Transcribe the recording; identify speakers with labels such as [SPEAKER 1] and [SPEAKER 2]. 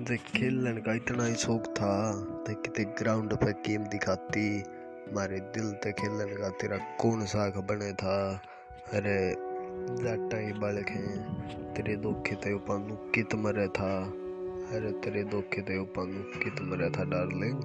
[SPEAKER 1] देख खेलने का इतना ही शौक था देख कितने ग्राउंड पे गेम दिखाती। मारे दिल ते खेलने का तेरा कौन सा बने था। अरे जाटा ही बालक हैं, तेरे धोखे ते पानु कित मरे था। अरे, तेरे धोखे ते पानु कित मरे था डार्लिंग